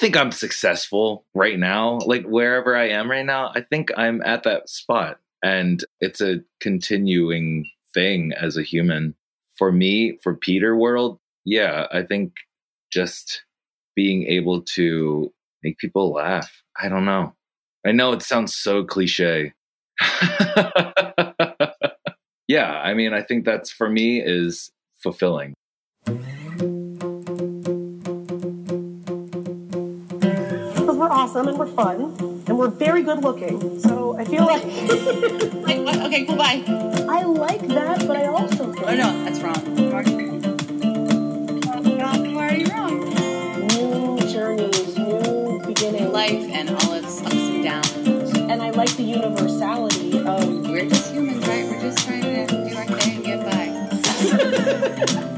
think I'm successful right now. Like wherever I am right now, I think I'm at that spot. And it's a continuing thing as a human. For me, for Peter World, yeah, I think just being able to make people laugh. I don't know. I know it sounds so cliche. yeah, I mean, I think that's for me is fulfilling. We're awesome and we're fun and we're very good looking. So I feel like Like. Okay, cool, bye. I like that, but I also think Oh, no, that's wrong. Wrong. You're already wrong. new journeys, new beginnings. Life and all its ups and downs. and I like the universality of We're just humans, right? We're just trying to do our thing and get by.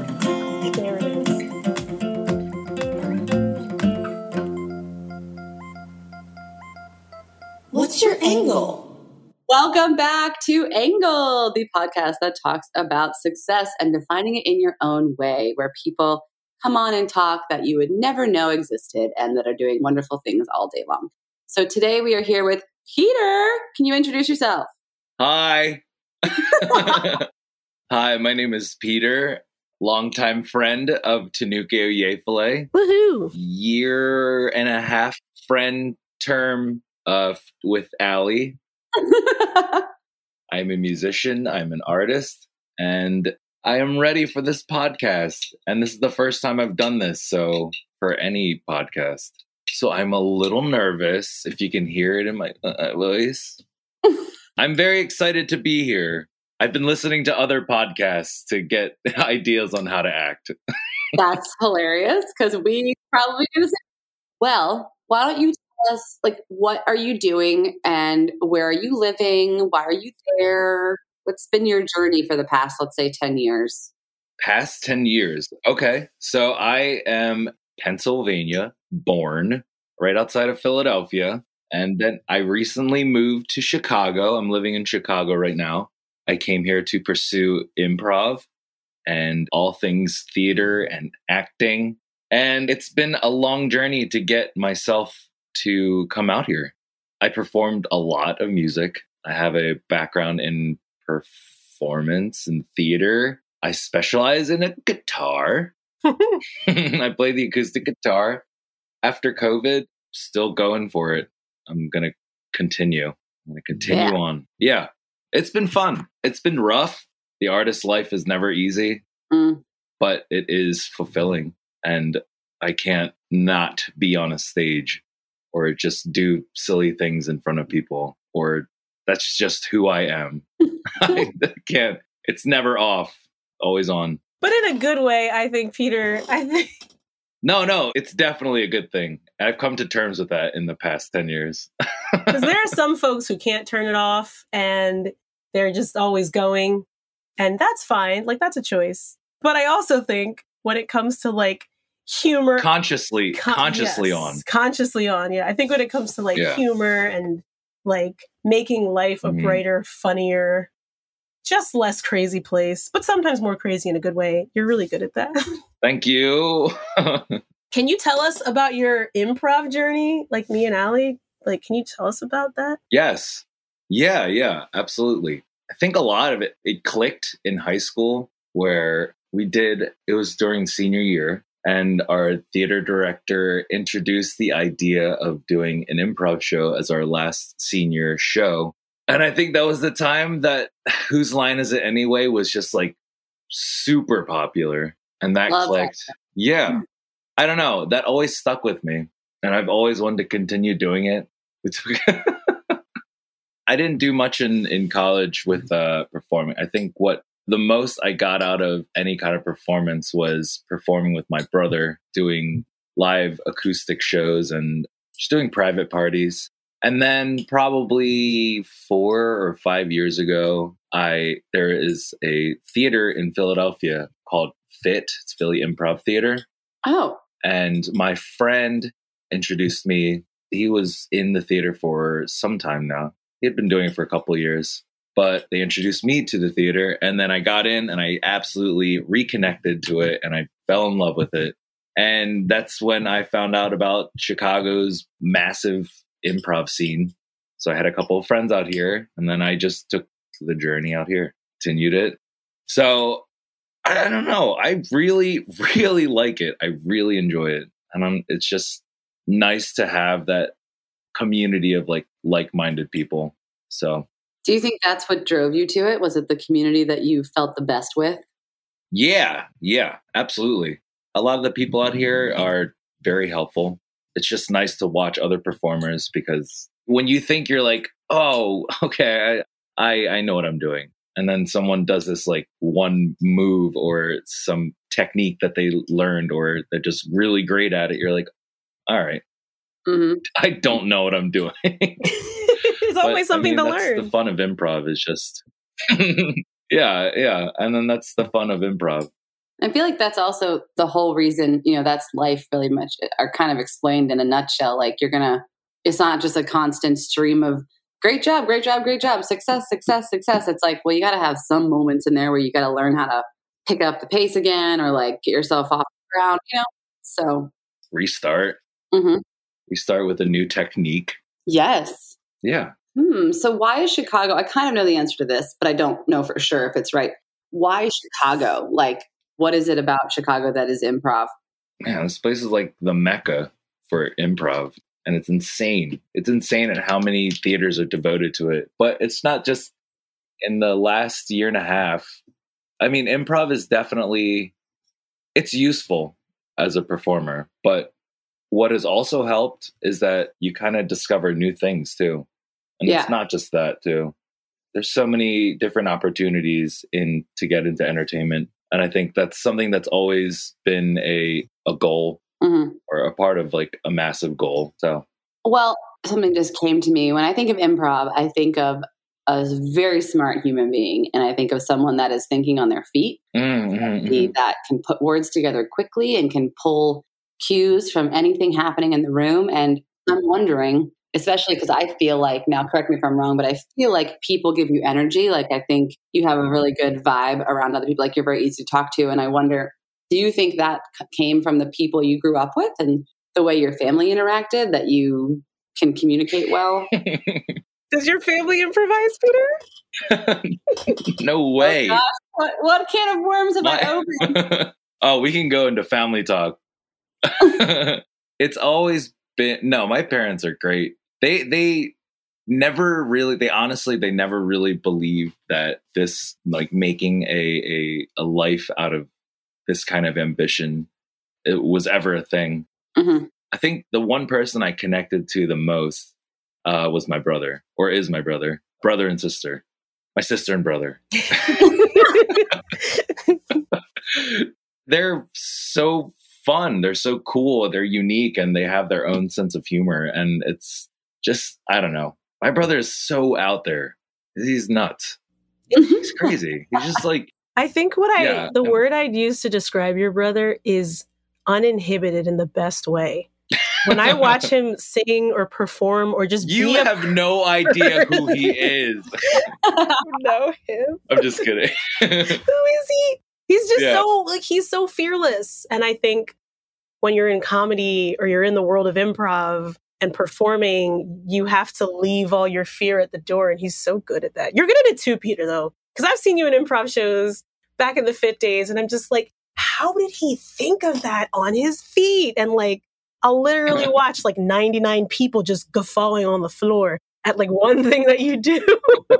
your angle? Welcome back to Angle, the podcast that talks about success and defining it in your own way, where people come on and talk that you would never know existed and that are doing wonderful things all day long. So today we are here with Peter. Can you introduce yourself? Hi. Hi, my name is Peter, longtime friend of Tanuki Oyefale, Woohoo! year and a half friend term uh, with Allie. I'm a musician, I'm an artist, and I am ready for this podcast. And this is the first time I've done this, so for any podcast. So I'm a little nervous, if you can hear it in my uh, voice. I'm very excited to be here. I've been listening to other podcasts to get ideas on how to act. That's hilarious because we probably do the same. Well, why don't you us, like, what are you doing and where are you living? Why are you there? What's been your journey for the past, let's say, 10 years? Past 10 years. Okay. So I am Pennsylvania born, right outside of Philadelphia. And then I recently moved to Chicago. I'm living in Chicago right now. I came here to pursue improv and all things theater and acting. And it's been a long journey to get myself to come out here. I performed a lot of music. I have a background in performance and theater. I specialize in a guitar. I play the acoustic guitar. After COVID, still going for it. I'm going to continue. I'm going to continue Yeah. on. Yeah. It's been fun. It's been rough. The artist's life is never easy, Mm. but it is fulfilling. And I can't not be on a stage or just do silly things in front of people, or that's just who I am. I can't. It's never off, always on. But in a good way, I think, Peter. I think No, no, it's definitely a good thing. I've come to terms with that in the past 10 years. because there are some folks who can't turn it off and they're just always going. And that's fine. Like, that's a choice. But I also think when it comes to like humor, consciously, con- consciously yes, on. Consciously on. Yeah. I think when it comes to like Yeah. humor and like making life a Mhm. brighter, funnier, just less crazy place, but sometimes more crazy in a good way, you're really good at that. Thank you. Can you tell us about your improv journey, like me and ali Like, can you tell us about that? yes. Yeah, yeah, absolutely. I think a lot of it it clicked in high school where we did it was during senior year and our theater director introduced the idea of doing an improv show as our last senior show. And I think that was the time that Whose Line Is It Anyway was just like super popular. And that Love that. clicked. Yeah. I don't know. That always stuck with me. And I've always wanted to continue doing it. I didn't do much in, in college with uh, performing. I think what the most I got out of any kind of performance was performing with my brother, doing live acoustic shows and just doing private parties. And then probably four or five years ago, I there is a theater in Philadelphia called PHIT. It's Philly Improv Theater Oh, and my friend introduced me. He was in the theater for some time now. He had been doing it for a couple of years, but they introduced me to the theater, and then I got in and I absolutely reconnected to it, and I fell in love with it. And that's when I found out about Chicago's massive improv scene. So I had a couple of friends out here, and then I just took the journey out here, continued it. So I don't know. I really, really like it. I really enjoy it. And I'm, it's just nice to have that community of like like-minded people. So Do you think that's what drove you to it? Was it the community that you felt the best with? yeah, yeah, absolutely. A lot of the people out here are very helpful. It's just nice to watch other performers because when you think you're like, oh, okay, I, I, I know what I'm doing. And then someone does this like one move or some technique that they learned or they're just really great at it. You're like, all right, hmm I don't know what I'm doing. There's But, always I something mean, to that's learn. The fun of improv is just, yeah, yeah. And then that's the fun of improv. I feel like that's also the whole reason, you know, that's life really much are kind of explained in a nutshell. Like you're gonna it's not just a constant stream of great job, great job, great job, success, success, success. It's like, well, you gotta have some moments in there where you gotta learn how to pick up the pace again or like get yourself off the ground, you know? So Restart. mhm. Restart with a new technique. yes. Yeah. Hmm. So why is Chicago? I kind of know the answer to this, but I don't know for sure if it's right. Why Chicago? Like, what is it about Chicago that is improv? Man, this place is like the mecca for improv. And it's insane. It's insane at how many theaters are devoted to it. But it's not just in the last year and a half. I mean, improv is definitely it's useful as a performer, but what has also helped is that you kind of discover new things too. And Yeah. it's not just that too. There's so many different opportunities in to get into entertainment. And I think that's something that's always been a a goal hmm or a part of like a massive goal. So Well, something just came to me. When I think of improv, I think of a very smart human being, and I think of someone that is thinking on their feet, mm, mm, somebody mm. that can put words together quickly and can pull cues from anything happening in the room. And I'm wondering, especially because I feel like, now correct me if I'm wrong, but I feel like people give you energy. Like I think you have a really good vibe around other people, like you're very easy to talk to. And I wonder, do you think that came from the people you grew up with and the way your family interacted that you can communicate well? Does your family improvise, Peter? no oh, way. gosh. What, what can of worms have I My- opened? oh, we can go into family talk. it's always been no, my parents are great. They they never really they honestly they never really believed that this like making a a, a life out of this kind of ambition it was ever a thing. Mhm. I think the one person I connected to the most uh, was my brother, or is my brother, brother and sister, my sister and brother. they're so fun. They're so cool. They're unique and they have their own sense of humor. And it's just, I don't know. My brother is so out there. He's nuts. Mm-hmm. He's crazy. He's just like, I think what I Yeah. the word I'd use to describe your brother is uninhibited in the best way. When I watch him sing or perform or just you have no idea who he is. know him. I'm just kidding. Who is he? He's just Yeah. so like he's so fearless. And I think when you're in comedy or you're in the world of improv and performing, you have to leave all your fear at the door. And he's so good at that. You're good at it too, Peter, though. Because I've seen you in improv shows back in the PHIT days, and I'm just like, how did he think of that on his feet? And like I'll literally watch like 99 people just guffawing on the floor at like one thing that you do. and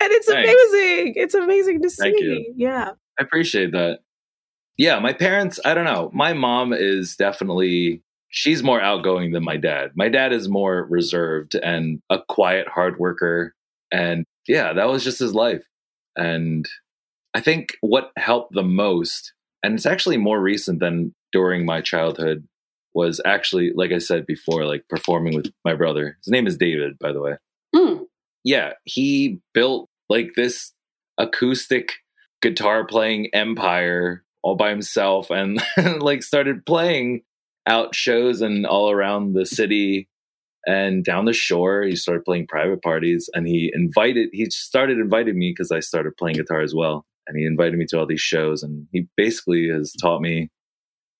it's Thanks. amazing. It's amazing to see. Yeah. I appreciate that. Yeah, my parents, I don't know. My mom is definitely she's more outgoing than my dad. My dad is more reserved and a quiet hard worker and yeah, that was just his life. And I think what helped the most and it's actually more recent than during my childhood was actually like I said before like performing with my brother. His name is David, by the way Hmm. yeah, he built like this acoustic guitar playing empire all by himself and like started playing out shows and all around the city and down the shore. He started playing private parties and he invited, he started inviting me because I started playing guitar as well. And he invited me to all these shows and he basically has taught me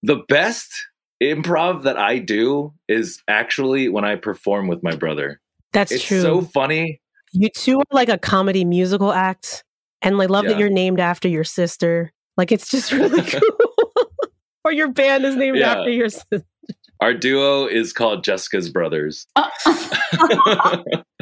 The best improv that I do is actually when I perform with my brother. That's it's true. so funny. you two are like a comedy musical act. And I love that you're named after your sister. Like it's just really cool. Or your band is named Yeah. after your sister. Our duo is called Jessica's Brothers.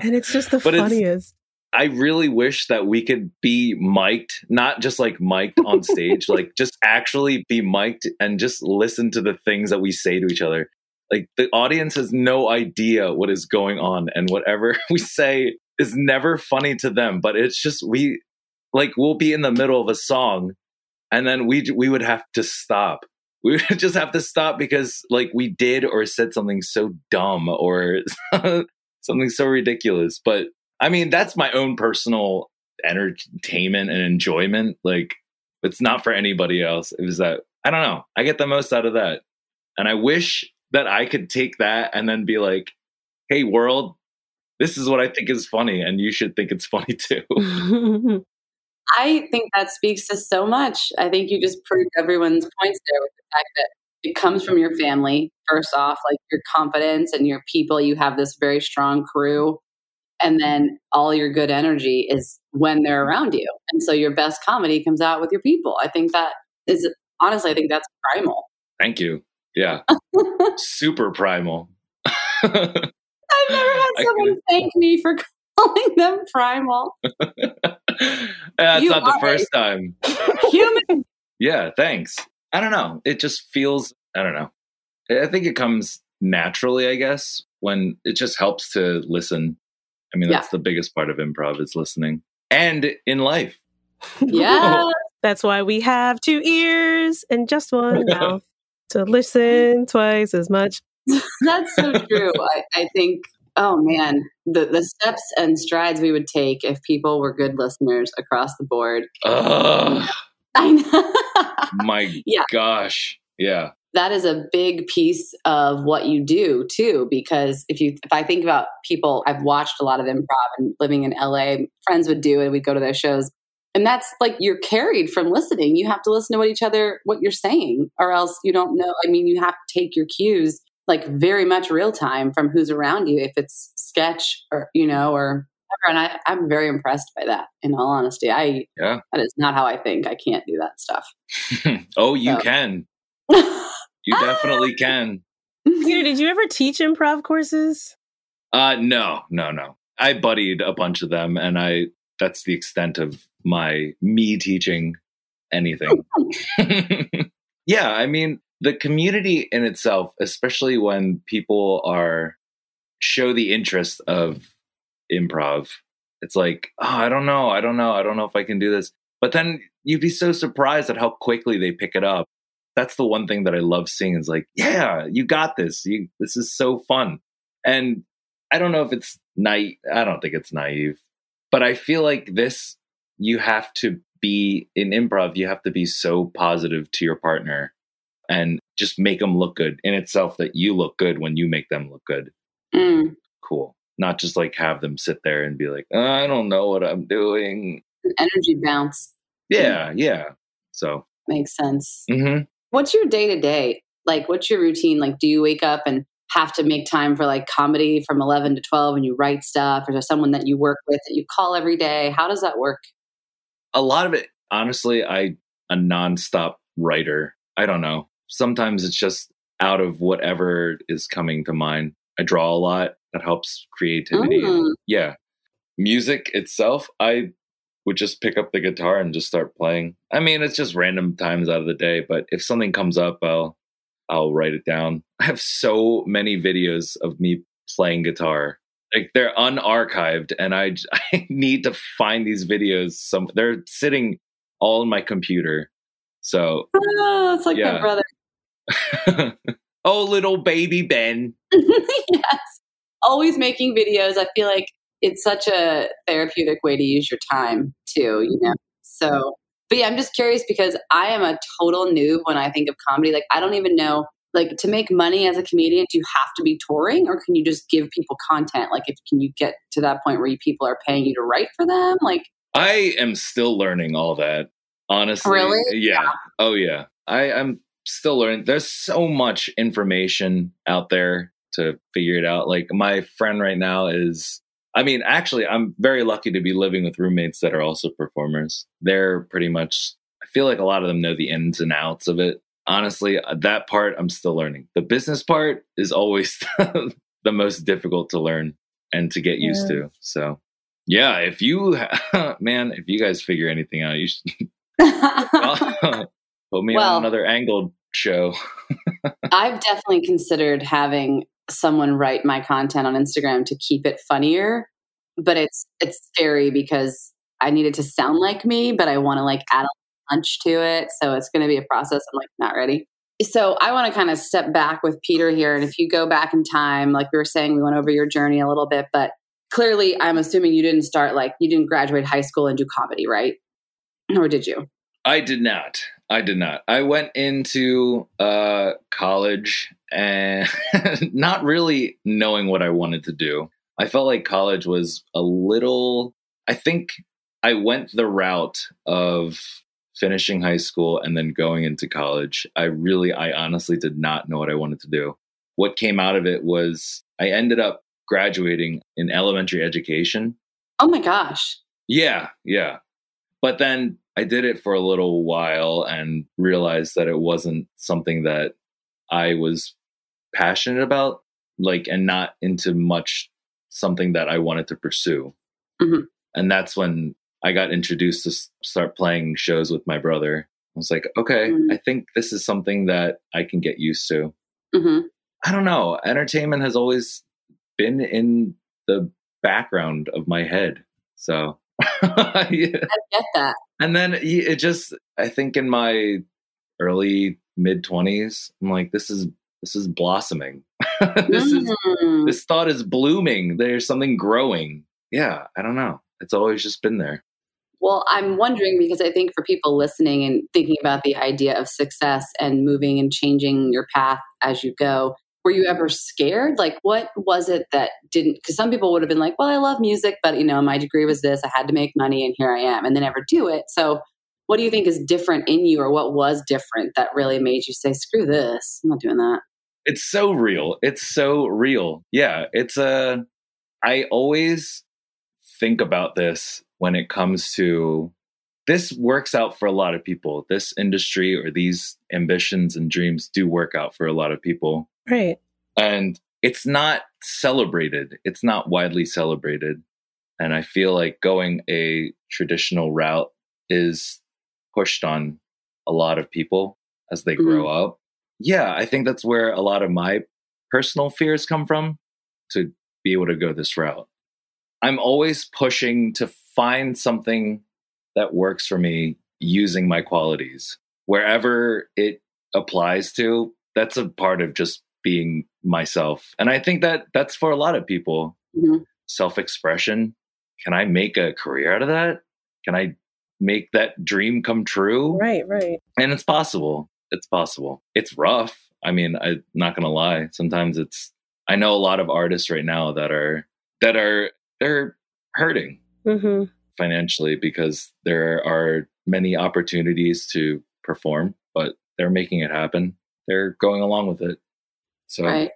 And it's just the But funniest. I really wish that we could be mic'd, not just like mic'd on stage, like just actually be mic'd and just listen to the things that we say to each other. Like the audience has no idea what is going on, and whatever we say is never funny to them. But it's just we like we'll be in the middle of a song, and then we we would have to stop. We would just have to stop because like we did or said something so dumb or something so ridiculous. But I mean, that's my own personal entertainment and enjoyment. Like, it's not for anybody else. It was that, I don't know. I get the most out of that. And I wish that I could take that and then be like, hey, world, this is what I think is funny. And you should think it's funny too. I think that speaks to so much. I think you just proved everyone's points there with the fact that it comes from your family, first off, like your confidence and your people. You have this very strong crew. And then all your good energy is when they're around you. And so your best comedy comes out with your people. I think that is honestly, I think that's primal. Thank you. Yeah. Super primal. I've never had someone thank me for calling them primal. That's You not the are- first time. Human. Yeah, thanks. I don't know. It just feels, I don't know. I think it comes naturally, I guess, when it just helps to listen. I mean, Yeah. that's the biggest part of improv is listening and in life. Yeah. That's why we have two ears and just one mouth to listen twice as much. That's so true. I, I think, oh man, the, the steps and strides we would take if people were good listeners across the board. Ugh, I know. my Yeah. gosh. Yeah. that is a big piece of what you do too because if you if i think about people i've watched a lot of improv and living in la friends would do it we'd go to their shows and that's like you're carried from listening you have to listen to what each other what you're saying or else you don't know i mean you have to take your cues like very much real time from who's around you if it's sketch or you know or whatever. and I, i'm very impressed by that in all honesty i Yeah. that is not how i think i can't do that stuff oh, you Yeah. can. You definitely can. Peter, did you ever teach improv courses? Uh no, no, no. I buddied a bunch of them and I that's the extent of my me teaching anything. yeah, I mean, the community in itself, especially when people are show the interest of improv. It's like, oh, I don't know, I don't know, I don't know if I can do this. But then you'd be so surprised at how quickly they pick it up. That's the one thing that I love seeing is like, yeah, you got this. You this is so fun. And I don't know if it's naive. I don't think it's naive, but I feel like this, you have to be in improv, you have to be so positive to your partner and just make them look good in itself that you look good when you make them look good. Mm, Cool. Not just like have them sit there and be like, "Uh, I don't know what I'm doing. an energy bounce Yeah, yeah. So, makes sense mhm. What's your day to day? Like, what's your routine? Like, do you wake up and have to make time for like comedy from 11 to 12 and you write stuff? Or is there someone that you work with that you call every day? How does that work? a lot of it, honestly, I a nonstop writer. I don't know. Sometimes it's just out of whatever is coming to mind. I draw a lot. That helps creativity. Mm. Yeah. Music itself, I would just pick up the guitar and just start playing. I mean, it's just random times out of the day, but if something comes up, I'll I'll write it down. I have so many videos of me playing guitar. Like they're unarchived and I I need to find these videos some they're sitting all in my computer. So, Oh, it's like Yeah. my brother. oh little baby Ben. yes. Always making videos. I feel like it's such a therapeutic way to use your time too, you know? So, but yeah, I'm just curious because I am a total noob when I think of comedy. Like, I don't even know, like, to make money as a comedian, do you have to be touring or can you just give people content? Like, if can you get to that point where you, people are paying you to write for them? Like, I am still learning all that. Honestly. Really? Yeah. Oh yeah. I, I'm still learning. There's so much information out there to figure it out. Like my friend right now is I mean, actually, I'm very lucky to be living with roommates that are also performers. They're pretty much, I feel like a lot of them know the ins and outs of it. Honestly, uh, that part I'm still learning. The business part is always the most difficult to learn and to get used to. So, yeah, if you, man, if you guys figure anything out, you should put me well, on another angled show. I've definitely considered having someone write my content on Instagram to keep it funnier, but it's it's scary because I need it to sound like me, but I want to like add a punch to it. So it's going to be a process. I'm like not ready. So I want to kind of step back with Peter here, and if you go back in time, like we were saying, we went over your journey a little bit, but clearly, I'm assuming you didn't start like you didn't graduate high school and do comedy, right? Or did you? I did not. I did not. I went into uh, college and not really knowing what I wanted to do. I felt like college was a little, I think I went the route of finishing high school and then going into college. I really, I honestly did not know what I wanted to do. What came out of it was I ended up graduating in elementary education. Oh my gosh. Yeah, yeah. But then I did it for a little while and realized that it wasn't something that I was passionate about, like, and not into much something that I wanted to pursue. Mm-hmm. And that's when I got introduced to start playing shows with my brother. I was like, okay, mm-hmm. I think this is something that I can get used to. Mm-hmm. I don't know. Entertainment has always been in the background of my head. So yeah. I get that. And then it just, I think in my early mid twenties, I'm like, this is this is blossoming. this mm. is this thought is blooming. There's something growing. Yeah, I don't know. It's always just been there. Well, I'm wondering because I think for people listening and thinking about the idea of success and moving and changing your path as you go, were you ever scared? Like, what was it that didn't? Because some people would have been like, well, I love music, but you know, my degree was this. I had to make money, and here I am, and they never do it. So, what do you think is different in you, or what was different that really made you say, screw this, I'm not doing that? It's so real. It's so real. Yeah, it's a. Uh, I always think about this when it comes to this works out for a lot of people. This industry or these ambitions and dreams do work out for a lot of people Right. And it's not celebrated, it's not widely celebrated. And I feel like going a traditional route is pushed on a lot of people as they mm-hmm. grow up. Yeah, I think that's where a lot of my personal fears come from to be able to go this route. I'm always pushing to find something that works for me using my qualities wherever it applies to. That's a part of just being myself. And I think that that's for a lot of people. Mm-hmm. Self expression. Can I make a career out of that? Can I make that dream come true? Right, right. And it's possible. It's possible. It's rough. I mean, I'm not going to lie. Sometimes it's, I know a lot of artists right now that are, that are, they're hurting mm-hmm. financially because there are many opportunities to perform, but they're making it happen. They're going along with it. So, right.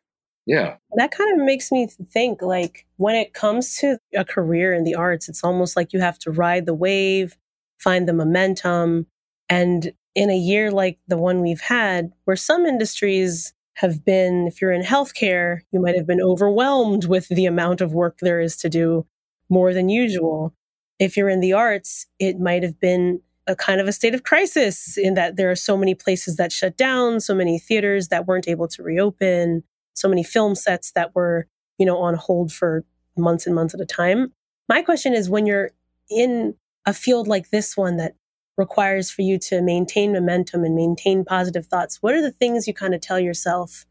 yeah. That kind of makes me think like when it comes to a career in the arts, it's almost like you have to ride the wave, find the momentum. And in a year like the one we've had, where some industries have been, if you're in healthcare, you might have been overwhelmed with the amount of work there is to do more than usual. If you're in the arts, it might have been a kind of a state of crisis in that there are so many places that shut down, so many theaters that weren't able to reopen, so many film sets that were, you know, on hold for months and months at a time. My question is when you're in a field like this one that requires for you to maintain momentum and maintain positive thoughts, what are the things you kind of tell yourself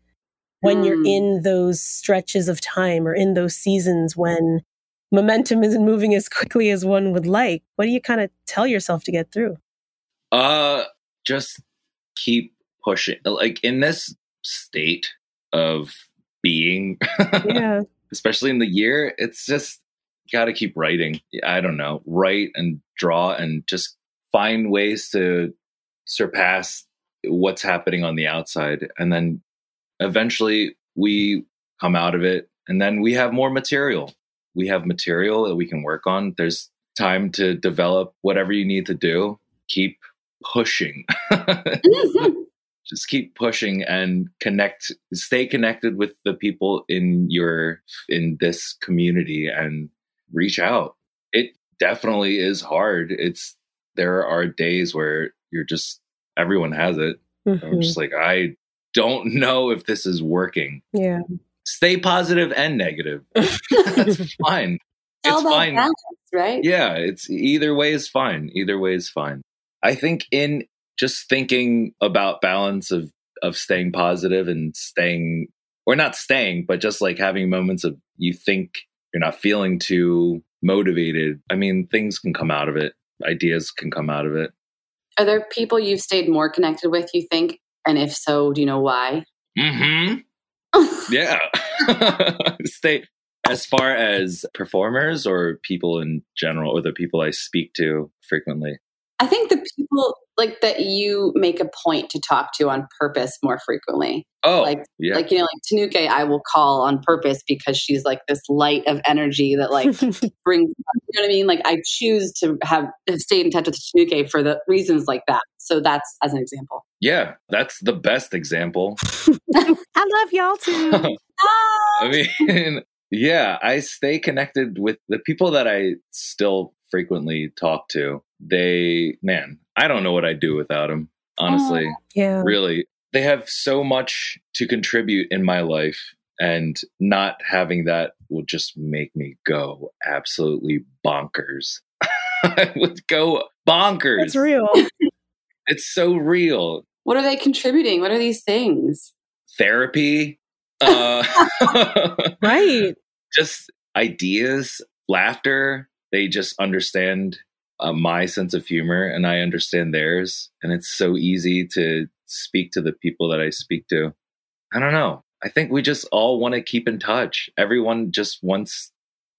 when mm. you're hmm. in those stretches of time or in those seasons when momentum isn't moving as quickly as one would like what do you kind of tell yourself to get through uh just keep pushing like in this state of being yeah especially in the year it's just got to keep writing i don't know write and draw and just find ways to surpass what's happening on the outside. And then eventually we come out of it and then we have more material. We have material that we can work on. There's time to develop whatever you need to do. Keep pushing. Just keep pushing and connect stay connected with the people in your in this community and reach out. It definitely is hard. It's there are days where you're just everyone has it. I'm Mhm. just like I don't know if this is working. Yeah. Stay positive and negative. That's fine. It's all It's about fine. balance, right? Yeah, it's either way is fine. Either way is fine. I think in just thinking about balance of of staying positive and staying or not staying, but just like having moments of you think you're not feeling too motivated. I mean, things can come out of it. Ideas can come out of it. Are there people you've stayed more connected with, you think? And if so, do you know why? Mhm. Yeah. Stay as far as performers or people in general or the people I speak to frequently. I think the people like that you make a point to talk to on purpose more frequently. Oh, Like- yeah. Like, you know, like Tanuke, I will call on purpose because she's like this light of energy that like brings, you know what I mean? Like I choose to have, have stayed in touch with Tanuke for the reasons like that. So that's as an example. yeah, that's the best example. I love y'all too. I mean, yeah, I stay connected with the people that I still frequently talk to. They, man, I don't know what I'd do without them, honestly. Yeah. Really. They have so much to contribute in my life, and not having that will just make me go absolutely bonkers. I would go bonkers. That's real. It's so real. What are they contributing? What are these things? Therapy, uh, Right. just ideas, laughter. They just understand uh, my sense of humor and I understand theirs. And it's so easy to speak to the people that I speak to. I don't know. I think we just all want to keep in touch. Everyone just wants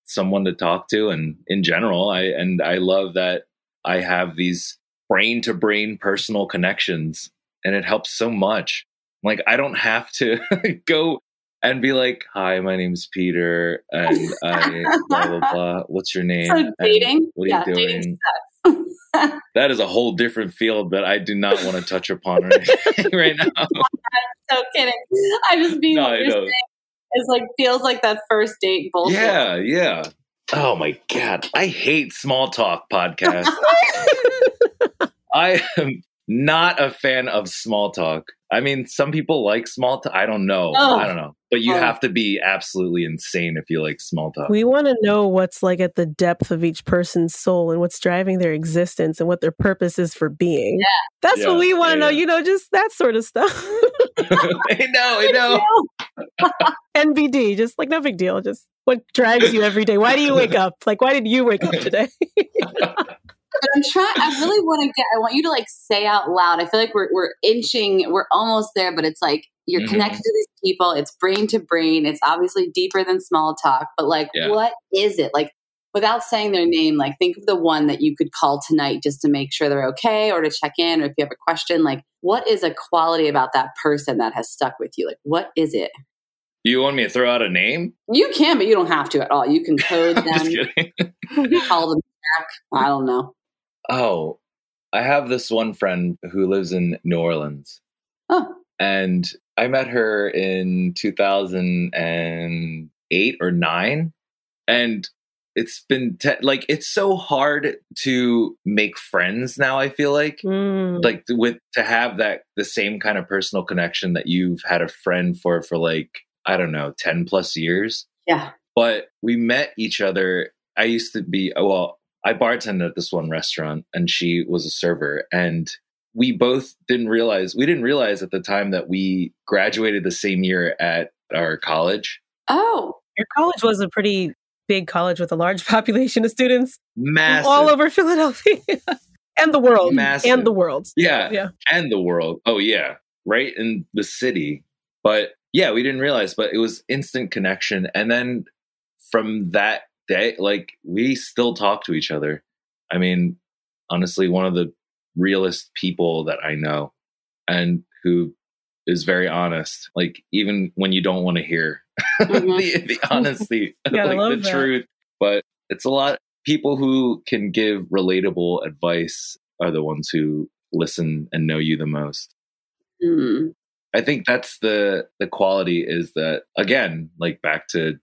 someone to talk to. And in general, I, and I love that I have these brain to brain personal connections and it helps so much. Like, I don't have to go and be like, "Hi, my name's Peter, and I blah blah blah. What's your name? So dating? What are Yeah, you doing?" That is a whole different field that I do not want to touch upon right, right now. so kidding. I just mean No, what I you're know. saying is like feels like that first date bullshit. Yeah, yeah. Oh my god, I hate small talk podcasts. I am not a fan of small talk. I mean, some people like small talk. I don't know. Oh. I don't know. But you Oh. have to be absolutely insane if you like small talk. We want to know what's like at the depth of each person's soul and what's driving their existence and what their purpose is for being. Yeah. That's Yeah, what we want to yeah, know, yeah. you know, just that sort of stuff. I know, I know. NBD, just like no big deal. Just what drives you every day. Why do you wake up? Like, why did you wake up today? But I'm trying. I really want to get. I want you to like say out loud. I feel like we're we're inching. We're almost there, but it's like you're Mhm. connected to these people. It's brain to brain. It's obviously deeper than small talk. But like, Yeah. what is it? Like, without saying their name, like think of the one that you could call tonight just to make sure they're okay, or to check in, or if you have a question. Like, what is a quality about that person that has stuck with you? Like, what is it? You want me to throw out a name? You can, but you don't have to at all. You can code them, call them back. I don't know. Oh, I have this one friend who lives in New Orleans, Oh, and I met her in 2008 or 9. And it's been te- like, it's so hard to make friends now, I feel like. Mm. Like with to have that the same kind of personal connection that you've had a friend for for like I don't know 10 plus years yeah. but we met each other. I used to be well, I bartended at this one restaurant, and she was a server, and we both didn't realize we didn't realize at the time that we graduated the same year at our college. Oh, Your college was a pretty big college with a large population of students Massive, all over Philadelphia and the world. Massive. And the world. yeah, Yeah. and the world. Oh yeah, right in the city. But yeah, we didn't realize, but it was instant connection, and then from that day, like we still talk to each other. I mean, honestly, one of the realest people that I know. and who is very honest. Like even when you don't want to hear Mhm. the, the honesty, Yeah, like the that. truth. But it's a lot people who can give relatable advice are the ones who listen and know you the most. Hmm. I think that's the the quality is that again, like back to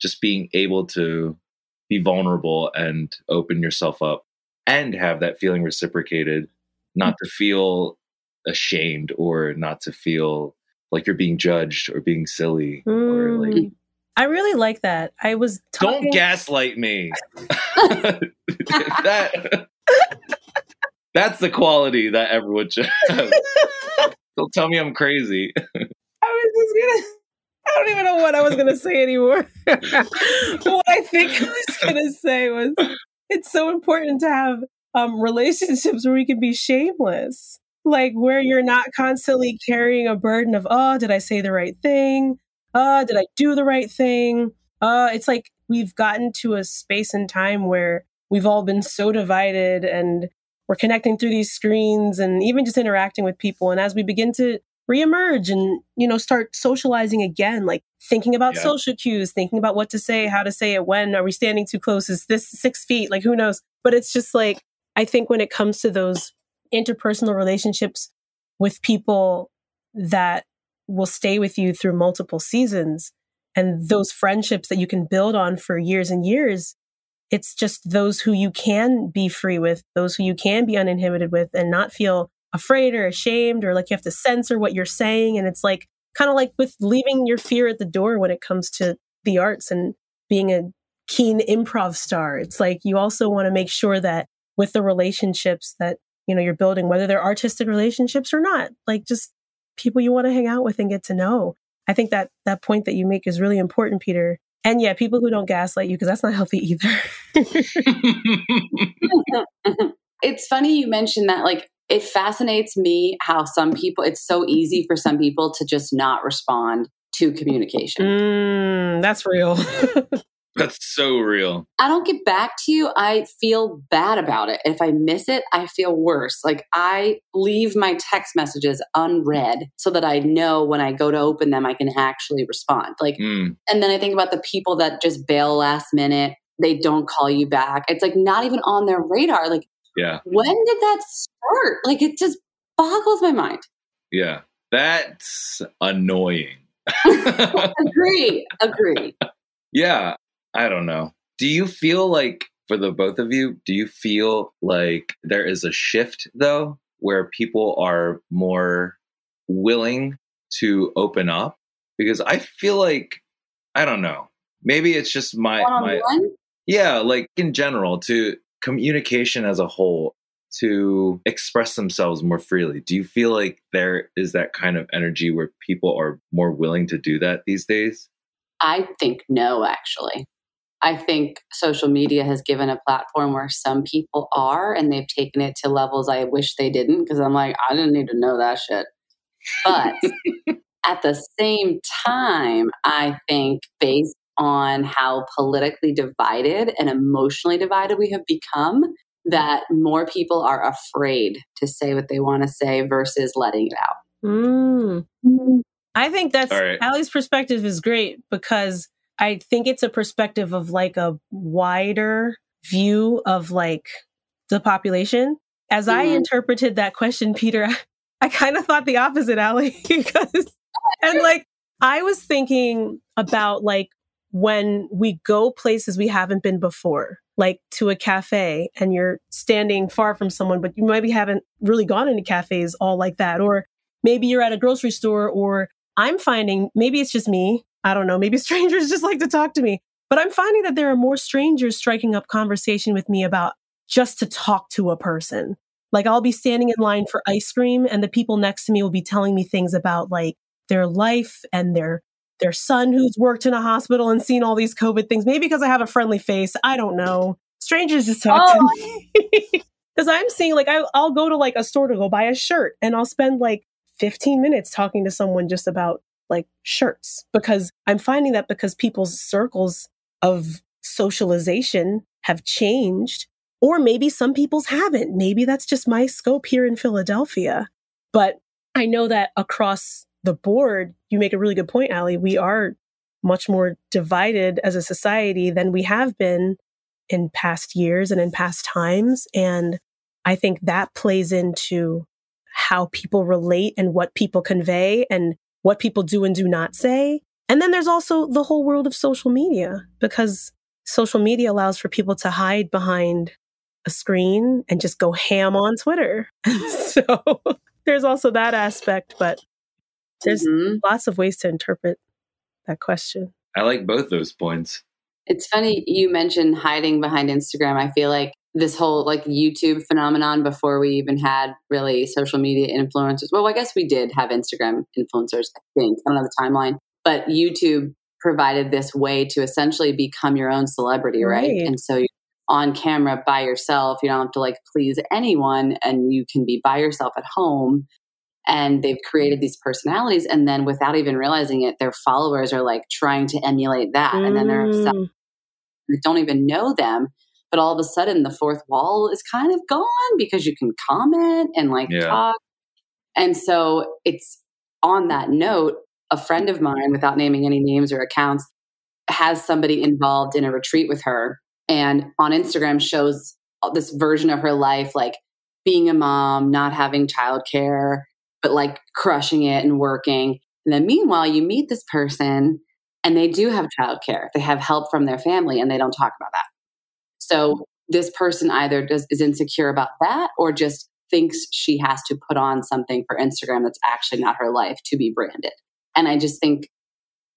just being able to be vulnerable and open yourself up and have that feeling reciprocated, not to feel ashamed or not to feel like you're being judged or being silly or like Mm. I really like that. I was talking. don't gaslight me. that that's the quality that everyone should have. Don't tell me I'm crazy. I was just gonna. I don't even know what I was gonna say anymore. what I think I was gonna say was, it's so important to have um, relationships where we can be shameless, like where you're not constantly carrying a burden of, oh, did I say the right thing? Oh, did I do the right thing? Uh, it's like we've gotten to a space and time where we've all been so divided and we're connecting through these screens and even just interacting with people. And as we begin to reemerge and you know start socializing again like thinking about Yeah. social cues thinking about what to say how to say it when are we standing too close is this six feet like who knows but it's just like i think when it comes to those interpersonal relationships with people that will stay with you through multiple seasons and those friendships that you can build on for years and years it's just those who you can be free with those who you can be uninhibited with and not feel afraid or ashamed or like you have to censor what you're saying. And it's like kind of like with leaving your fear at the door when it comes to the arts and being a keen improv star. It's like you also want to make sure that with the relationships that you know you're building whether they're artistic relationships or not like just people you want to hang out with and get to know. I think that that point that you make is really important peter. And yeah people who don't gaslight you because that's not healthy either. It's funny you mentioned that like it fascinates me how some people it's so easy for some people to just not respond to communication. Mm, that's real. That's so real. i don't get back to you i feel bad about it. If i miss it i feel worse. Like i leave my text messages unread so that i know when i go to open them i can actually respond. Like Mm, and then i think about the people that just bail last minute they don't call you back. It's like not even on their radar. Like yeah, when did that start like it just boggles my mind yeah. That's annoying. agree agree yeah, I don't know. Do you feel like, for the both of you, do you feel like there is a shift though, where people are more willing to open up? Because I feel like, I don't know. Maybe it's just my my yeah, like in general, to communication as a whole, to express themselves more freely. Do you feel like there is that kind of energy where people are more willing to do that these days? I think no, actually. I think social media has given a platform where some people are, and they've taken it to levels I wish they didn't because I'm like, I didn't need to know that shit. But at the same time, I think based on how politically divided and emotionally divided we have become, that more people are afraid to say what they want to say versus letting it out. Mm. I think that's All right. Allie's perspective is great because I think it's a perspective of like a wider view of like the population. As I Mhm. interpreted that question, Peter, I kind of thought the opposite, Allie, because and like I was thinking about like when we go places we haven't been before, like to a cafe and you're standing far from someone, but you maybe haven't really gone into cafes all like that. Or maybe you're at a grocery store, or I'm finding maybe it's just me. I don't know. Maybe strangers just like to talk to me, but I'm finding that there are more strangers striking up conversation with me about just to talk to a person. Like I'll be standing in line for ice cream and the people next to me will be telling me things about like their life and their their son who's worked in a hospital and seen all these COVID things. Maybe because I have a friendly face. I don't know. Strangers just talk Oh. to me. Because I'm seeing like I, I'll go to like a store to go buy a shirt and I'll spend like 15 minutes talking to someone just about like shirts because I'm finding that because people's circles of socialization have changed, or maybe some people's haven't. Maybe that's just my scope here in Philadelphia. But I know that across the board, you make a really good point, Ali. We are much more divided as a society than we have been in past years and in past times. And I think that plays into how people relate and what people convey and what people do and do not say. And then there's also the whole world of social media because social media allows for people to hide behind a screen and just go ham on Twitter. so there's also that aspect, but there's mm-hmm. lots of ways to interpret that question. I like both those points. It's funny you mentioned hiding behind Instagram. I feel like this whole like YouTube phenomenon before we even had really social media influencers. Well, I guess we did have Instagram influencers, I think. I don't know the timeline, but YouTube provided this way to essentially become your own celebrity, right? right? And so you're on camera by yourself. You don't have to like please anyone and you can be by yourself at home and they've created these personalities and then without even realizing it their followers are like trying to emulate that mm. and then they're upset mm. they don't even know them but all of a sudden the fourth wall is kind of gone because you can comment and like yeah. talk and so it's on that note a friend of mine without naming any names or accounts has somebody involved in a retreat with her and on instagram shows this version of her life like being a mom not having childcare but like crushing it and working. And then meanwhile, you meet this person and they do have childcare. They have help from their family and they don't talk about that. So this person either does, is insecure about that or just thinks she has to put on something for Instagram that's actually not her life to be branded. And I just think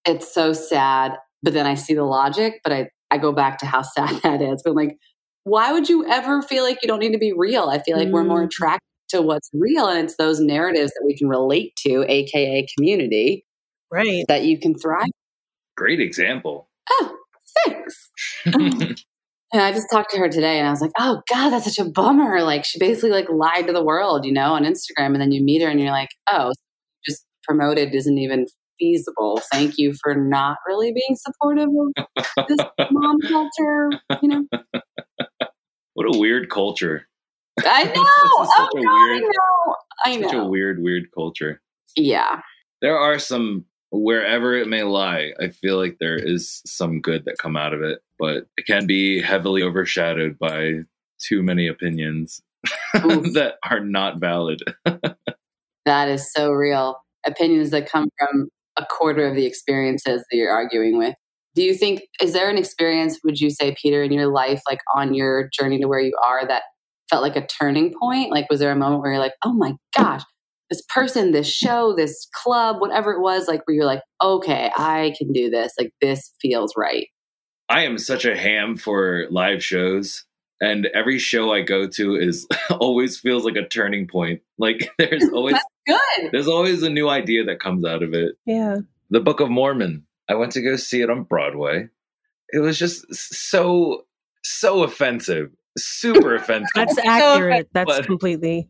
it's so sad. But then I see the logic, but I, I go back to how sad that is. But like, why would you ever feel like you don't need to be real? I feel like mm. we're more mm. attracted to what's real. And it's those narratives that we can relate to, AKA community, right? That you can thrive. Great example. Oh, thanks. and I just talked to her today and I was like, oh God, that's such a bummer. Like she basically like lied to the world, you know, on Instagram. And then you meet her and you're like, oh, just promoted isn't even feasible. Thank you for not really being supportive of this mom culture, you know. What a weird culture. I know. oh God, weird, I know. I know. Such a weird, weird culture. Yeah. There are some wherever it may lie, I feel like there is some good that come out of it, but it can be heavily overshadowed by too many opinions that are not valid. that is so real. Opinions that come from a quarter of the experiences that you're arguing with. Do you think, is there an experience, would you say, Peter, in your life, like on your journey to where you are, that felt like a turning point? Like, was there a moment where you're like, oh my gosh, this person, this show, this club, whatever it was, like, where you're like, okay, I can do this. Like, this feels right. I am such a ham for live shows. And every show I go to is always feels like a turning point. Like there's always good. There's always a new idea that comes out of it. Yeah. The Book of Mormon. I went to go see it on Broadway. It was just so so offensive super offensive. That's accurate. That's completely.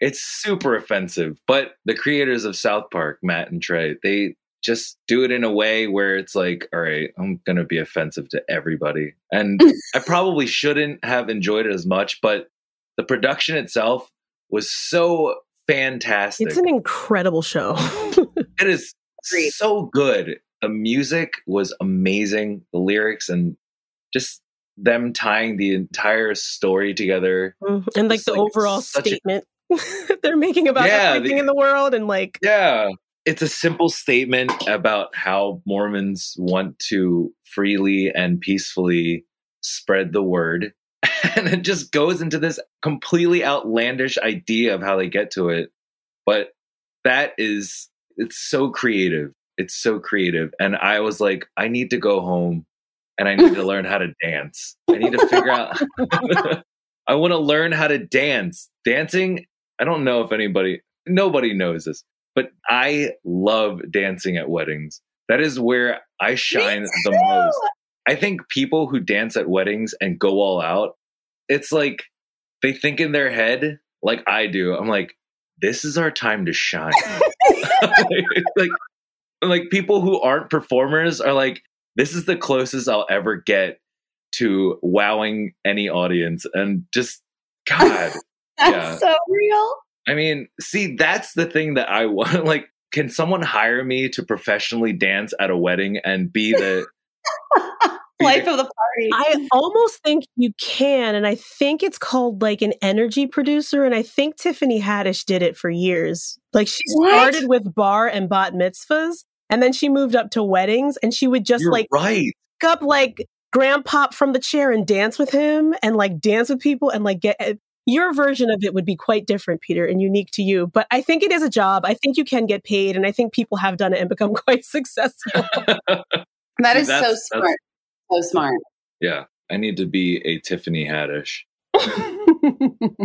It's super offensive. But the creators of South Park, Matt and Trey, they just do it in a way where it's like, all right, I'm going to be offensive to everybody. And I probably shouldn't have enjoyed it as much, but the production itself was so fantastic. It's an incredible show. it is Great. so good. The music was amazing. The lyrics and just them tying the entire story together mm-hmm. and like the like overall statement a... they're making about yeah, everything the, in the world and like yeah. It's a simple statement about how mormons want to freely and peacefully spread the word. And it just goes into this completely outlandish idea of how they get to it. But that is it's so creative. It's so creative. And i was like i need to go home and I need to learn how to dance. I need to figure out. I want to learn how to dance. Dancing, I don't know if anybody, nobody knows this, but I love dancing at weddings. That is where I shine the most. I think people who dance at weddings and go all out, it's like they think in their head, like I do. I'm like, this is our time to shine. like, like people who aren't performers are like, this is the closest I'll ever get to wowing any audience. And just, God. That's yeah. so real. I mean, see, that's the thing that I want. Like, can someone hire me to professionally dance at a wedding and be the Life of the party. I almost think you can, and I think it's called like an energy producer. And I think Tiffany Haddish did it for years. Like she What? started with bar and bat mitzvahs, and then she moved up to weddings, and she would just You're like right. pick up like grandpop from the chair and dance with him, and like dance with people, and like get. eh, Your version of it would be quite different, Peter, and unique to you. But I think it is a job. I think you can get paid, and I think people have done it and become quite successful. that is See, so that's- that's- smart. So smart. Yeah. I need to be a Tiffany Haddish.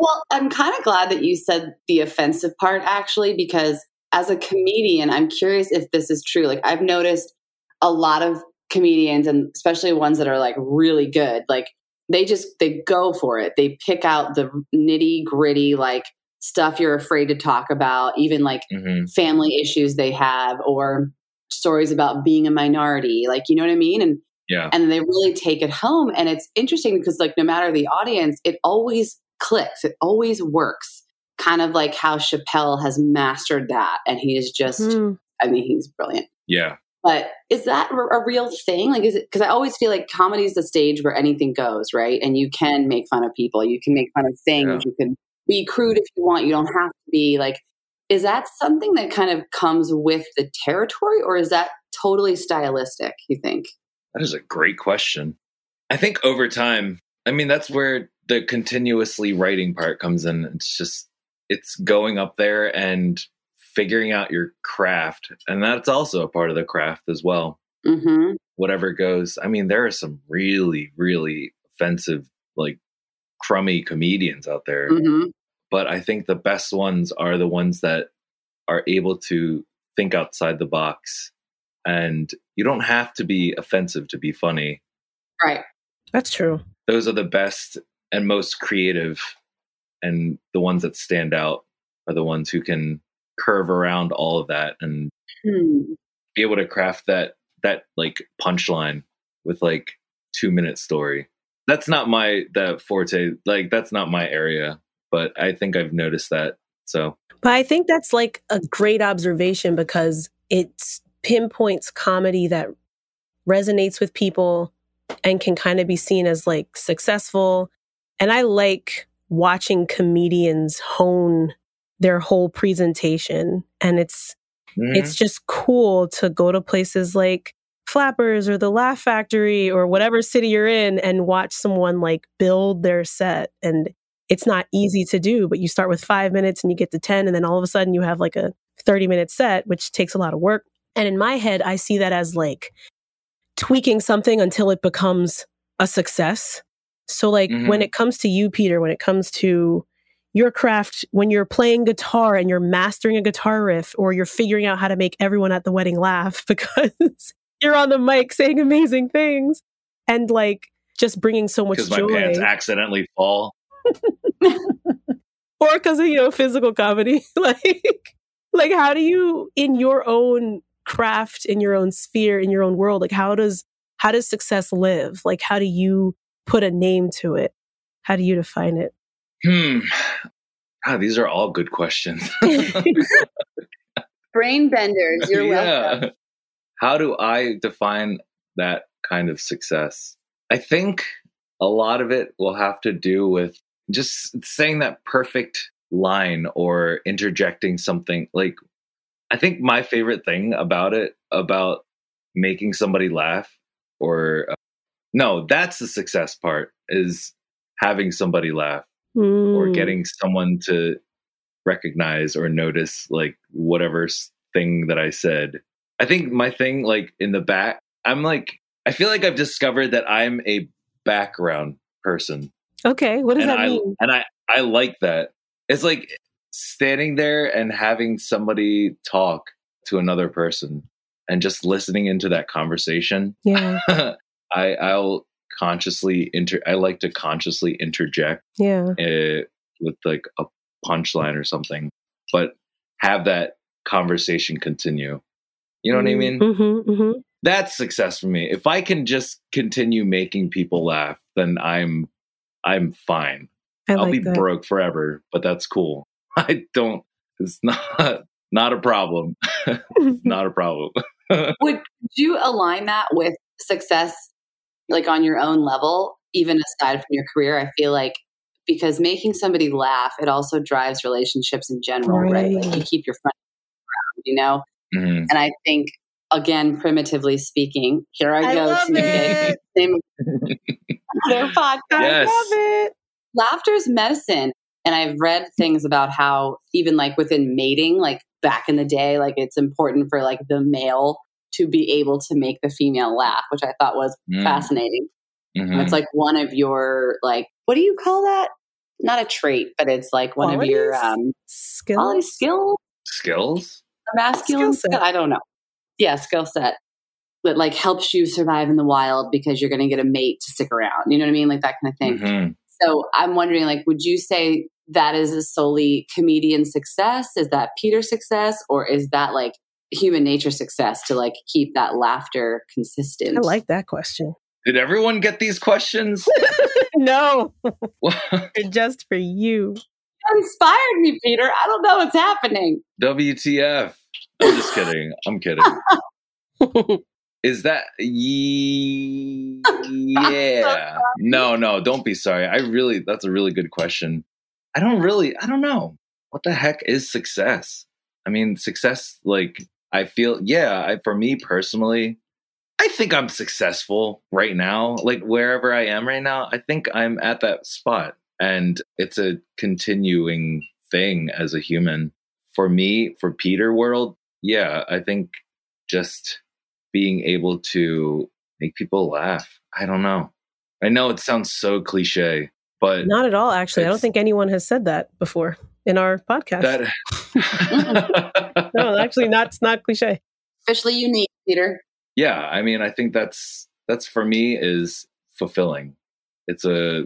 Well, I'm kind of glad that you said the offensive part actually, because as a comedian, I'm curious if this is true. Like, I've noticed a lot of comedians, and especially ones that are like really good, like they just they go for it. They pick out the nitty gritty, like stuff you're afraid to talk about, even like hmm family issues they have, or stories about being a minority. Like, you know what I mean? And Yeah. and they really take it home and it's interesting because like no matter the audience it always clicks it always works kind of like how chappelle has mastered that and he is just Hmm. i mean he's brilliant. Yeah. but is that a a real thing? Like is it because i always feel like comedy is the stage where anything goes right? And you can make fun of people. You can make fun of things. You can be crude if you want. You don't have to be. Like is that something that kind of comes with the territory or is that totally stylistic you think? That is a great question. I think over time, I mean, that's where the continuously writing part comes in. It's just, it's going up there and figuring out your craft. And that's also a part of the craft as well. mm-hmm Whatever goes. I mean, there are some really, really offensive, like crummy comedians out there. Mm-hmm. But I think the best ones are the ones that are able to think outside the box. And you don't have to be offensive to be funny. Right. That's true. those are the best and most creative and the ones that stand out are the ones who can curve around all of that and Hmm. be able to craft that that like punchline with like two minute story that's not my that forte like that's not my area but i think i've noticed that so But I think that's like a great observation because it pinpoints comedy that resonates with people and can kind of be seen as like successful. And I like watching comedians hone their whole presentation. And it's mm, it's just cool to go to places like Flappers or the Laugh Factory or whatever city you're in and watch someone like build their set. And it's not easy to do, but you start with five minutes and you get to 10, and then all of a sudden you have like a 30 minute set, which takes a lot of work. And in my head, I see that as like tweaking something until it becomes a success. So, like when Mhm. it comes to you, Peter, when it comes to your craft, when you're playing guitar and you're mastering a guitar riff, or you're figuring out how to make everyone at the wedding laugh because you're on the mic saying amazing things and like just bringing so much because my pants accidentally fall or because of you know physical comedy, like like how do you in your own craft, in your own sphere, in your own world, like how does how does success live? Like how do you put a name to it? How do you define it? hmm God, these are all good questions Brain benders. You're welcome. How do I define that kind of success? I think a lot of it will have to do with just saying that perfect line or interjecting something. Like, I think my favorite thing about it, about making somebody laugh, or uh, no, that's the success part, is having somebody laugh or Mm. getting someone to recognize or notice like whatever thing that I said. I think my thing like in the back, I'm like I feel like I've discovered that I'm a background person. okay. What does and that I mean? and I I like that. It's like standing there and having somebody talk to another person and just listening into that conversation. Yeah, I I'll consciously inter I like to consciously interject yeah. uh, with like a punchline or something, but have that conversation continue. You know what I mean? Mm-hmm, mm-hmm. That's success for me. If I can just continue making people laugh, then I'm I'm fine. I I'll like be that. broke forever, but that's cool. I don't. It's not not a problem. not a problem. Would you align that with success, like on your own level, even aside from your career? I feel like because making somebody laugh, it also drives relationships in general, right? Like you keep your friends around, you know? Mhm. And I think, again, primitively speaking, here I, I go. love TK. it. Same other podcast. Yes. I love it. Laughter is medicine. And I've read things about how even like within mating, like back in the day, like it's important for like the male to be able to make the female laugh, which I thought was Mm. fascinating. Mhm. It's like one of your like what do you call that? Not a trait, but it's like one of your Qualities? um Skills. quality skill, skills. a masculine Skill set. skill. I don't know. Yeah, skill set that like helps you survive in the wild because you're going to get a mate to stick around. You know what I mean? Like that kind of thing. Mhm. So I'm wondering, like, would you say that is a solely comedian success? Is that Peter success, or is that like human nature success to like keep that laughter consistent? I like that question. Did everyone get these questions? no, they're just for you. You inspired me, Peter. I don't know what's happening. WTF? I'm just kidding. I'm kidding. Is that ye- yeah? No, no, don't be sorry. I really that's a really good question. I don't really I don't know. What the heck is success? I mean, success like I feel yeah, I, for me personally, I think I'm successful right now. Like wherever I am right now, I think I'm at that spot and it's a continuing thing as a human. For me, for Peter World, yeah, I think just being able to make people laugh. I don't know. I know it sounds so cliche, but Not at all, actually. I don't think anyone has said that before in our podcast. that no, actually, not. It's not cliche. Officially unique, Peter. yeah, I mean, I think that's that's for me is fulfilling. It's a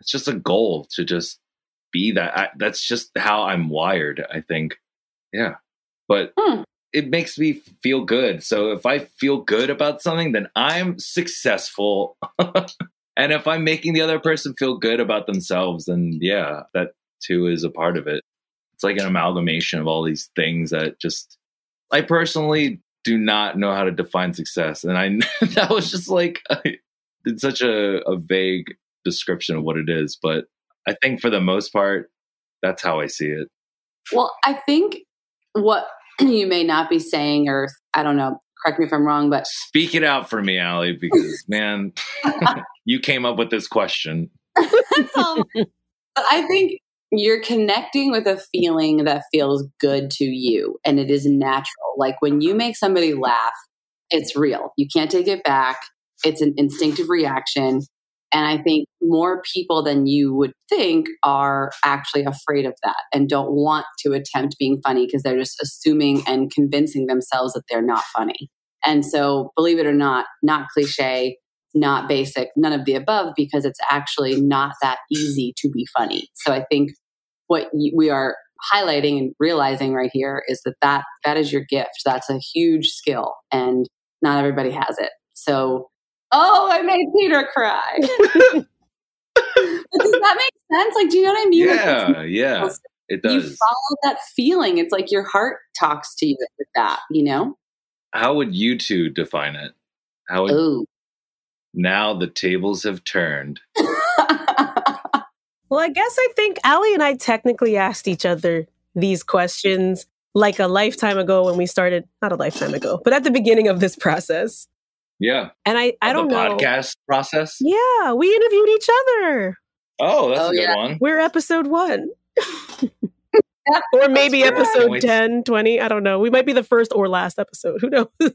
it's just a goal to just be that. I, that's just how I'm wired. I think, yeah, but Hmm. it makes me feel good. So if I feel good about something, then I'm successful. and if I'm making the other person feel good about themselves, then yeah, that too is a part of it. It's like an amalgamation of all these things that just I personally do not know how to define success. And I that was just like it's such a, a vague description of what it is. But I think for the most part, that's how I see it. Well, I think what you may not be saying, or I don't know, correct me if I'm wrong, but Speak it out for me, Allie, because man, you came up with this question. Um, but I think you're connecting with a feeling that feels good to you and it is natural. Like when you make somebody laugh, it's real. You can't take it back. It's an instinctive reaction. And I think more people than you would think are actually afraid of that and don't want to attempt being funny because they're just assuming and convincing themselves that they're not funny. And so, believe it or not, not cliche, not basic, none of the above, because it's actually not that easy to be funny. So I think what we are highlighting and realizing right here is that, that that is your gift. That's a huge skill, and not everybody has it. So, oh, I made Peter cry. Does that make sense? Like, do you know what I mean? Like, Yeah, yeah, it you does. follow that feeling. It's like your heart talks to you with that, you know? How would you two define it? How would. Now the tables have turned? Well, I guess I think Allie and I technically asked each other these questions like a lifetime ago when we started, not a lifetime ago, but at the beginning of this process. Yeah, And I, I don't the know. podcast process. Yeah, we interviewed each other. Oh, that's Oh, a good yeah. one. We're episode one. Or maybe episode Wait. 10, 20. I don't know. We might be the first or last episode. Who knows?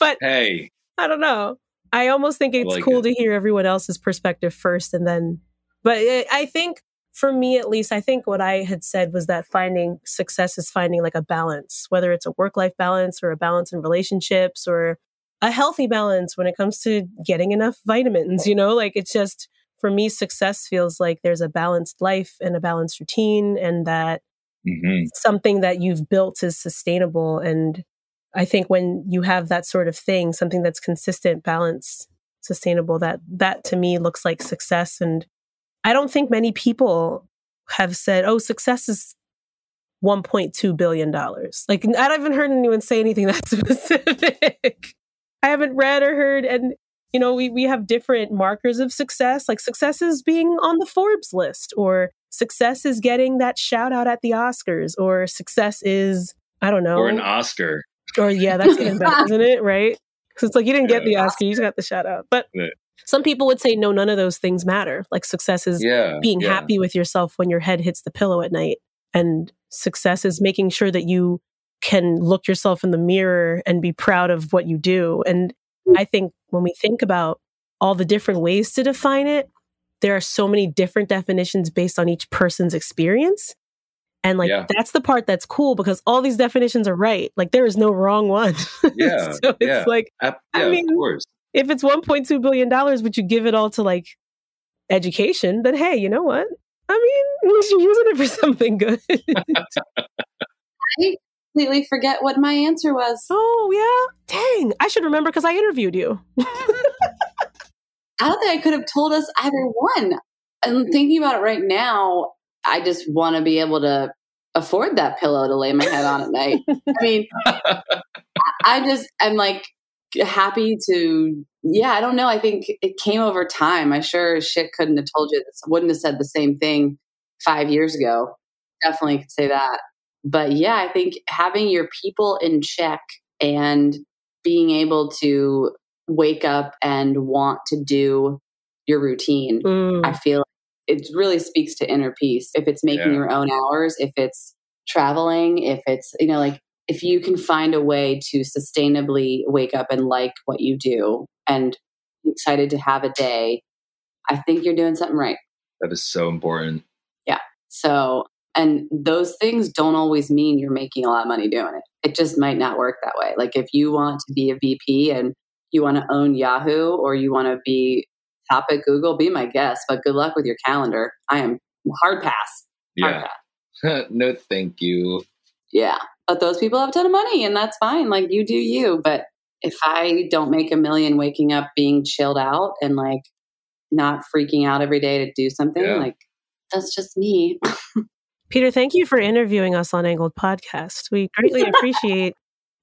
But hey, I don't know. I almost think it's like cool it. to hear everyone else's perspective first and then, but I I think for me at least, I think what I had said was that finding success is finding like a balance, whether it's a work life balance or a balance in relationships or a healthy balance when it comes to getting enough vitamins, you know, like it's just for me, success feels like there's a balanced life and a balanced routine and that Mhm. something that you've built is sustainable. And I think when you have that sort of thing, something that's consistent, balanced, sustainable, that that to me looks like success. And I don't think many people have said, "Oh, success is 1.2 billion dollars." Like I haven't heard anyone say anything that specific. I haven't read or heard, and you know, we we have different markers of success. Like success is being on the Forbes list, or success is getting that shout out at the Oscars, or success is I don't know, or an Oscar. Or yeah, that's even better, isn't it? Right? Because it's like you didn't get the Oscar, you just got the shout out. But Yeah. some people would say no, none of those things matter. Like success is Yeah. being yeah. happy with yourself when your head hits the pillow at night. And success is making sure that you can look yourself in the mirror and be proud of what you do. And I think when we think about all the different ways to define it, there are so many different definitions based on each person's experience. And like Yeah. that's the part that's cool because all these definitions are right. Like there is no wrong one. Yeah, so it's yeah. like Ap- I mean- of course. if it's 1.2 billion dollars but you give it all to like education then hey you know what i mean at least you're using it for something good I completely forget what my answer was. oh yeah dang i should remember because i interviewed you I don't think I could have told us either one. And thinking about it right now, I just want to be able to afford that pillow to lay my head on at night. I mean, I- just am like happy to, yeah, I don't know. I think it came over time. I sure as shit couldn't have told you this, wouldn't have said the same thing five years ago. Definitely could say that. But yeah, I think having your people in check and being able to wake up and want to do your routine. Mm, I feel like it really speaks to inner peace. If it's making Yeah. your own hours, if it's traveling, if it's, you know, like if you can find a way to sustainably wake up and like what you do and excited to have a day, I think you're doing something right. That is so important. Yeah. So, and those things don't always mean you're making a lot of money doing it. It just might not work that way. Like if you want to be a VP and you want to own Yahoo or you want to be top at Google, be my guest. But good luck with your calendar. I am hard pass. Hard Yeah. pass. no, thank you. Yeah. But those people have a ton of money and that's fine. Like you do you. But if I don't make a million waking up being chilled out and like not freaking out every day to do something, Yeah. like that's just me. peter thank you for interviewing us on angled podcast we greatly appreciate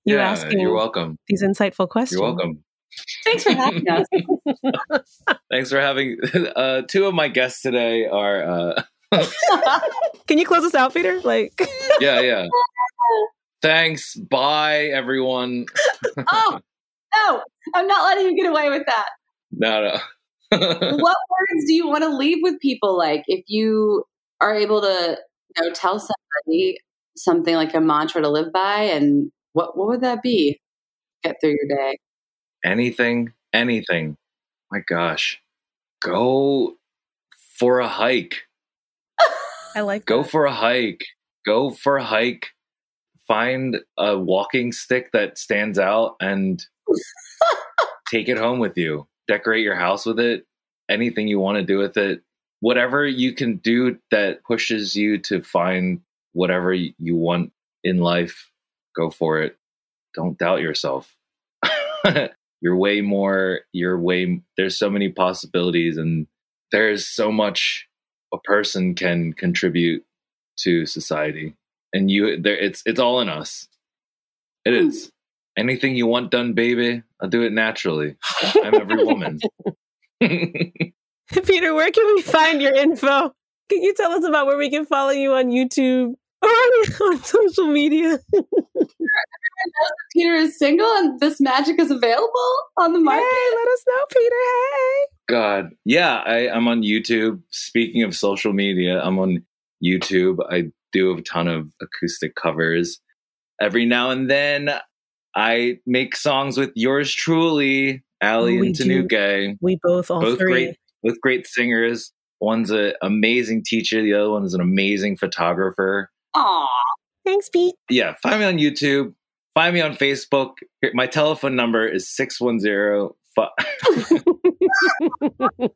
you yeah, asking you're welcome. these insightful questions You're welcome. Thanks for having us. Thanks for having uh, two of my guests today are uh, can you close us out peter like yeah yeah. Thanks. Bye everyone. oh no, I'm not letting you get away with that. No no. what words do you want to leave with people? Like if you are able to, you know, tell somebody something like a mantra to live by, and what what would that be? Get through your day. Anything, anything. My gosh. Go for a hike. i like Go that. for a hike. Go for a hike. Find a walking stick that stands out and take it home with you. Decorate your house with it. Anything you want to do with it. Whatever you can do that pushes you to find whatever you want in life, go for it. Don't doubt yourself. you're way more, you're way, there's so many possibilities and there's so much a person can contribute to society. And you there it's it's all in us. It is. Hmm. Anything you want done baby i'll do it naturally. I'm every woman. Peter, where can we find your info? Can you tell us about where we can follow you on YouTube on, on social media? Peter is single, and this magic is available on the market. Hey, let us know, Peter. Hey. god yeah I, i'm on youtube speaking of social media i'm on youtube i do a ton of acoustic covers every now and then i make songs with yours truly Allie we and do. tanuke We both, all both three. great with great singers. One's an amazing teacher, the other one is an amazing photographer. Aw, Thanks, Pete. Yeah, find me on YouTube. Find me on Facebook. My telephone number is 610 oh,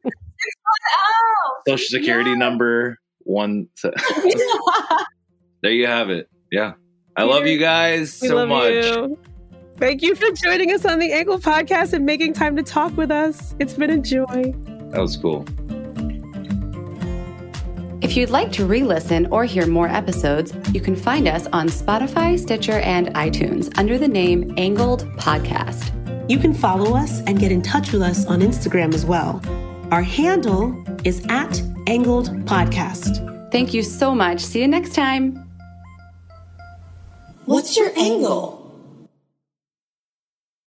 Social Security Yeah. number one. To, there you have it. Yeah. I love Peter, you guys We so love much. you. Thank you for joining us on the Angled Podcast and making time to talk with us. It's been a joy. That was cool. If If you'd like to re listen or hear more episodes, you can find us on Spotify, Stitcher, and iTunes under the name Angled Podcast. You can follow us and get in touch with us on Instagram as well. Our handle is at Angled Podcast. Thank you so much. See you next time. What's your angle?